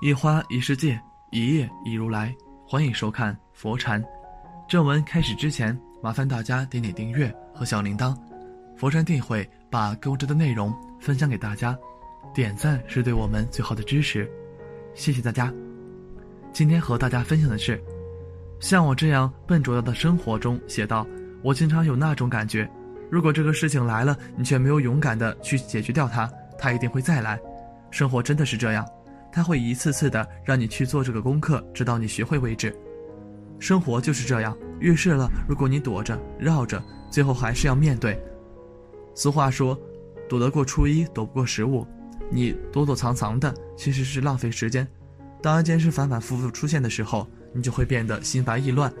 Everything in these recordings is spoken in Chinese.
一花一世界，一叶一如来。欢迎收看佛禅。正文开始之前，麻烦大家点点订阅和小铃铛。佛禅定会把优质的内容分享给大家，点赞是对我们最好的支持。谢谢大家。今天和大家分享的是，像我这样笨拙的生活中写道：我经常有那种感觉，如果这个事情来了，你却没有勇敢的去解决掉它，它一定会再来。生活真的是这样。他会一次次的让你去做这个功课，直到你学会为止。生活就是这样，遇事了，如果你躲着、绕着，最后还是要面对。俗话说，躲得过初一，躲不过十五。你躲躲藏藏的，其实是浪费时间。当一件事反反复复出现的时候，你就会变得心烦意乱，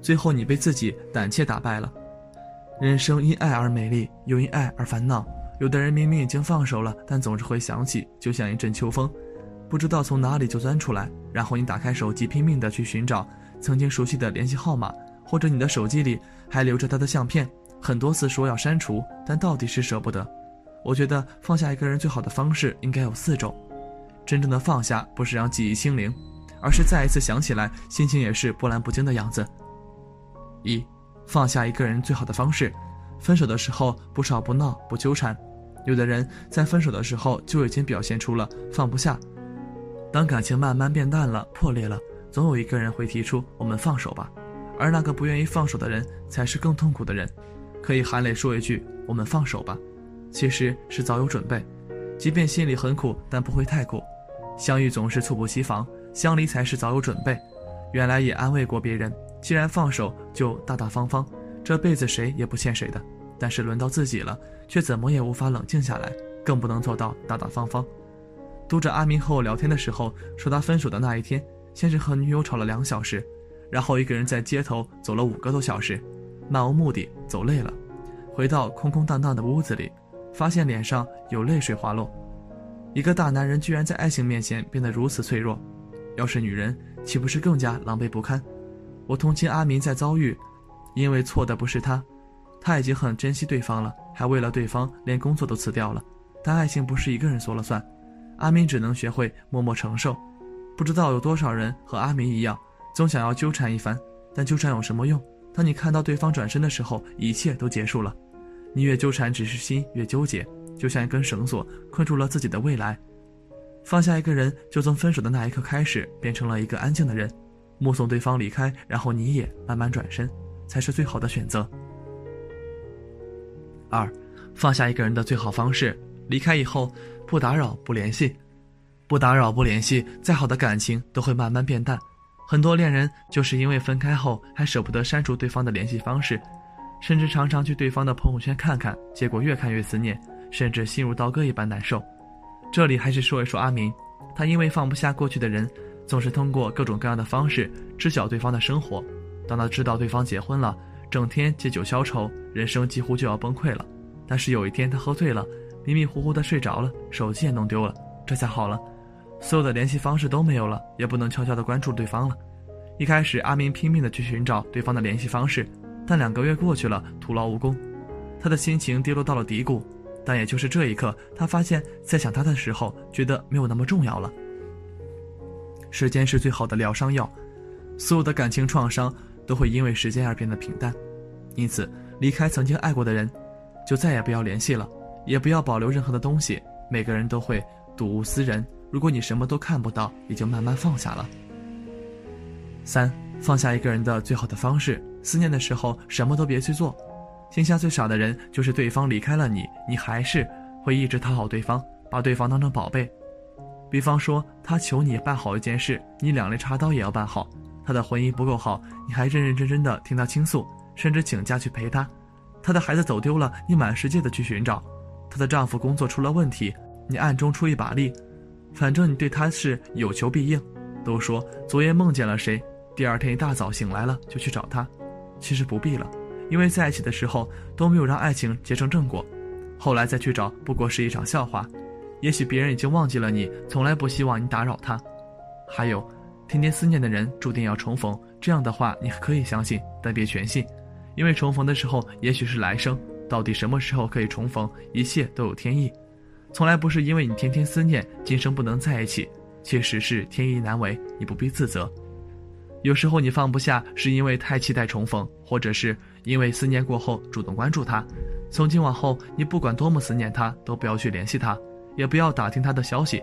最后你被自己胆怯打败了。人生因爱而美丽，又因爱而烦恼。有的人明明已经放手了，但总是会想起，就像一阵秋风。不知道从哪里就钻出来，然后你打开手机，拼命的去寻找曾经熟悉的联系号码，或者你的手机里还留着他的相片，很多次说要删除，但到底是舍不得。我觉得放下一个人最好的方式应该有四种。真正的放下不是让记忆清零，而是再一次想起来，心情也是波澜不惊的样子。一，放下一个人最好的方式，分手的时候不吵不闹不纠缠。有的人在分手的时候就已经表现出了放不下。当感情慢慢变淡了、破裂了，总有一个人会提出“我们放手吧”，而那个不愿意放手的人才是更痛苦的人。可以含泪说一句“我们放手吧”，其实是早有准备，即便心里很苦，但不会太苦。相遇总是猝不及防，相离才是早有准备。原来也安慰过别人，既然放手，就大大方方，这辈子谁也不欠谁的。但是轮到自己了，却怎么也无法冷静下来，更不能做到大大方方。读者阿明和我聊天的时候说，他分手的那一天，先是和女友吵了两小时，然后一个人在街头走了五个多小时，漫无目的，走累了，回到空空荡荡的屋子里，发现脸上有泪水滑落。一个大男人居然在爱情面前变得如此脆弱，要是女人，岂不是更加狼狈不堪？我同情阿明在遭遇，因为错的不是他，他已经很珍惜对方了，还为了对方连工作都辞掉了。但爱情不是一个人说了算。阿明只能学会默默承受，不知道有多少人和阿明一样，总想要纠缠一番，但纠缠有什么用？当你看到对方转身的时候，一切都结束了。你越纠缠，只是心越纠结，就像一根绳索困住了自己的未来。放下一个人，就从分手的那一刻开始，变成了一个安静的人，目送对方离开，然后你也慢慢转身，才是最好的选择。二，放下一个人的最好方式，离开以后。不打扰，不联系，不打扰，不联系。再好的感情都会慢慢变淡。很多恋人就是因为分开后还舍不得删除对方的联系方式，甚至常常去对方的朋友圈看看，结果越看越思念，甚至心如刀割一般难受。这里还是说一说阿明，他因为放不下过去的人，总是通过各种各样的方式知晓对方的生活。当他知道对方结婚了，整天借酒消愁，人生几乎就要崩溃了。但是有一天他喝醉了。迷迷糊糊的睡着了，手机也弄丢了，这下好了，所有的联系方式都没有了，也不能悄悄的关注对方了。一开始，阿明拼命的去寻找对方的联系方式，但两个月过去了，徒劳无功，他的心情跌落到了低谷。但也就是这一刻，他发现，在想他的时候，觉得没有那么重要了。时间是最好的疗伤药，所有的感情创伤都会因为时间而变得平淡，因此，离开曾经爱过的人，就再也不要联系了。也不要保留任何的东西。每个人都会睹物思人。如果你什么都看不到，也就慢慢放下了。三，放下一个人的最好的方式：思念的时候，什么都别去做。天下最傻的人，就是对方离开了你，你还是会一直讨好对方，把对方当成宝贝。比方说，他求你办好一件事，你两肋插刀也要办好。他的婚姻不够好，你还认认真真的听他倾诉，甚至请假去陪他。他的孩子走丢了，你满世界的去寻找。她的丈夫工作出了问题，你暗中出一把力，反正你对他是有求必应。都说昨夜梦见了谁，第二天一大早醒来了就去找他，其实不必了，因为在一起的时候都没有让爱情结成正果，后来再去找不过是一场笑话。也许别人已经忘记了你，从来不希望你打扰他。还有，天天思念的人注定要重逢，这样的话你可以相信，但别全信，因为重逢的时候也许是来生。到底什么时候可以重逢？一切都有天意，从来不是因为你天天思念，今生不能在一起，确实是天意难违，你不必自责。有时候你放不下，是因为太期待重逢，或者是因为思念过后主动关注他。从今往后，你不管多么思念他，都不要去联系他，也不要打听他的消息。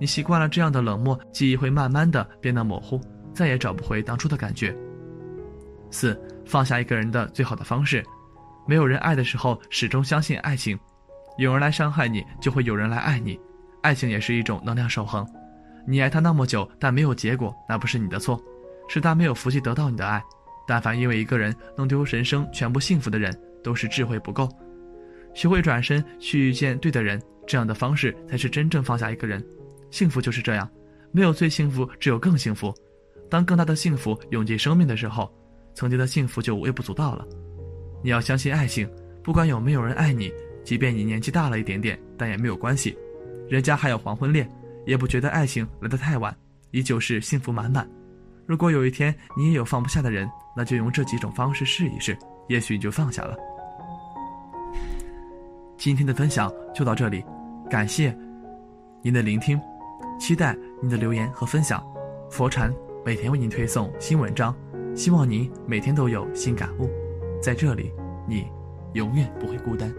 你习惯了这样的冷漠，记忆会慢慢的变得模糊，再也找不回当初的感觉。四，放下一个人的最好的方式，没有人爱的时候，始终相信爱情。有人来伤害你，就会有人来爱你。爱情也是一种能量守恒。你爱他那么久，但没有结果，那不是你的错。是他没有福气得到你的爱，但凡因为一个人弄丢人生全部幸福的人，都是智慧不够。学会转身去遇见对的人，这样的方式才是真正放下一个人。幸福就是这样，没有最幸福，只有更幸福。当更大的幸福涌进生命的时候，曾经的幸福就微不足道了。你要相信爱情，不管有没有人爱你，即便你年纪大了一点点，但也没有关系。人家还有黄昏恋，也不觉得爱情来得太晚，依旧是幸福满满。如果有一天你也有放不下的人，那就用这几种方式试一试，也许你就放下了。今天的分享就到这里，感谢您的聆听，期待您的留言和分享。佛禅每天为您推送新文章，希望您每天都有新感悟。在这里，你永远不会孤单。